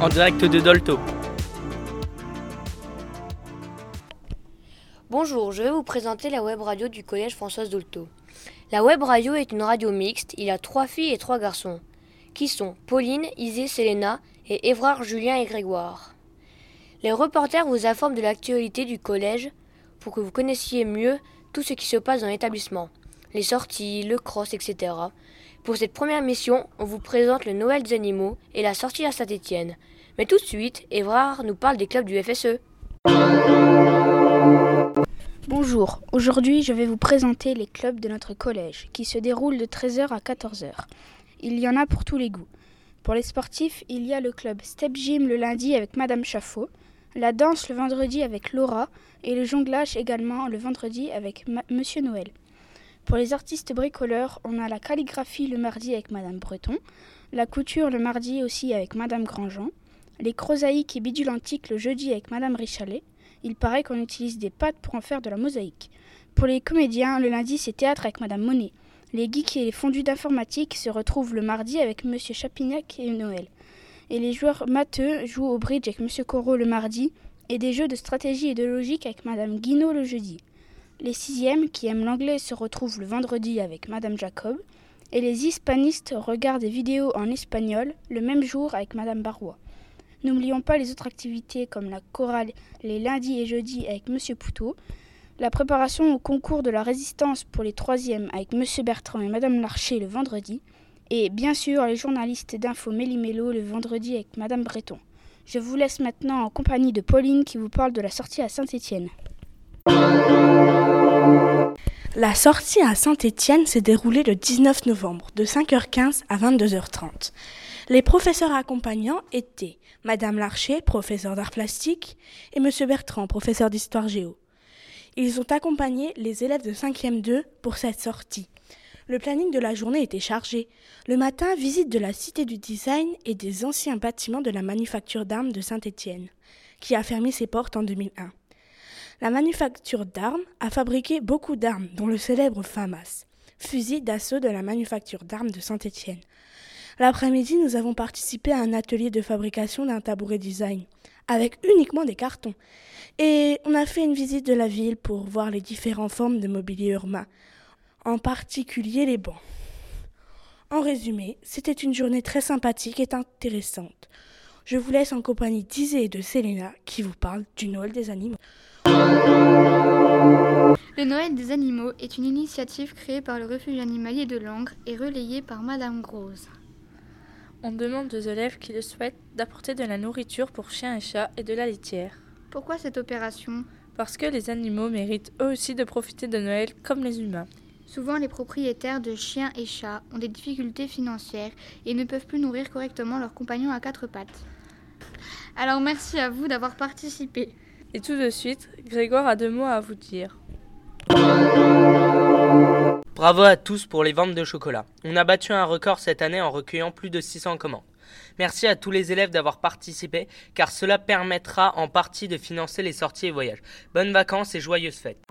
En direct de Dolto. Bonjour, je vais vous présenter la web radio du collège Françoise Dolto. La web radio est une radio mixte. Il a trois filles et trois garçons, qui sont Pauline, Isée, Selena et Évrard, Julien et Grégoire. Les reporters vous informent de l'actualité du collège pour que vous connaissiez mieux tout ce qui se passe dans l'établissement, les sorties, le cross, etc. Pour cette première mission, on vous présente le Noël des animaux et la sortie à Saint-Étienne. Mais tout de suite, Évrard nous parle des clubs du FSE. Bonjour, aujourd'hui je vais vous présenter les clubs de notre collège qui se déroulent de 13h à 14h. Il y en a pour tous les goûts. Pour les sportifs, il y a le club Step Gym le lundi avec Madame Chaffot, la danse le vendredi avec Laura et le jonglage également le vendredi avec Monsieur Noël. Pour les artistes bricoleurs, on a la calligraphie le mardi avec Madame Breton, la couture le mardi aussi avec Madame Grandjean, les crosaïques et bidules antiques le jeudi avec Madame Richalet. Il paraît qu'on utilise des pâtes pour en faire de la mosaïque. Pour les comédiens, le lundi c'est théâtre avec Madame Monet. Les geeks et les fondus d'informatique se retrouvent le mardi avec Monsieur Chapignac et Noël. Et les joueurs matheux jouent au bridge avec Monsieur Corot le mardi et des jeux de stratégie et de logique avec Madame Guinaud le jeudi. Les sixièmes, qui aiment l'anglais, se retrouvent le vendredi avec Madame Jacob. Et les hispanistes regardent des vidéos en espagnol le même jour avec Madame Barrois. N'oublions pas les autres activités comme la chorale les lundis et jeudis avec Monsieur Poutot, la préparation au concours de la résistance pour les troisièmes avec Monsieur Bertrand et Madame Larcher le vendredi, et bien sûr les journalistes d'info Méli-Mélo le vendredi avec Madame Breton. Je vous laisse maintenant en compagnie de Pauline qui vous parle de la sortie à Saint-Étienne. La sortie à Saint-Étienne s'est déroulée le 19 novembre, de 5h15 à 22h30. Les professeurs accompagnants étaient Madame Larcher, professeur d'art plastique, et Monsieur Bertrand, professeur d'histoire géo. Ils ont accompagné les élèves de 5e 2 pour cette sortie. Le planning de la journée était chargé. Le matin, visite de la Cité du Design et des anciens bâtiments de la manufacture d'armes de Saint-Étienne, qui a fermé ses portes en 2001. La manufacture d'armes a fabriqué beaucoup d'armes, dont le célèbre FAMAS, fusil d'assaut de la manufacture d'armes de Saint-Étienne. L'après-midi, nous avons participé à un atelier de fabrication d'un tabouret design, avec uniquement des cartons. Et on a fait une visite de la ville pour voir les différentes formes de mobilier urbain, en particulier les bancs. En résumé, c'était une journée très sympathique et intéressante. Je vous laisse en compagnie d'Isée et de Selena qui vous parlent du Noël des animaux. Le Noël des animaux est une initiative créée par le refuge animalier de Langres et relayée par Madame Grosse. On demande aux élèves qui le souhaitent d'apporter de la nourriture pour chiens et chats et de la litière. Pourquoi cette opération? Parce que les animaux méritent eux aussi de profiter de Noël comme les humains. Souvent, les propriétaires de chiens et chats ont des difficultés financières et ne peuvent plus nourrir correctement leurs compagnons à quatre pattes. Alors merci à vous d'avoir participé. Et tout de suite, Grégoire a deux mots à vous dire. Bravo à tous pour les ventes de chocolat. On a battu un record cette année en recueillant plus de 600 commandes. Merci à tous les élèves d'avoir participé car cela permettra en partie de financer les sorties et voyages. Bonnes vacances et joyeuses fêtes.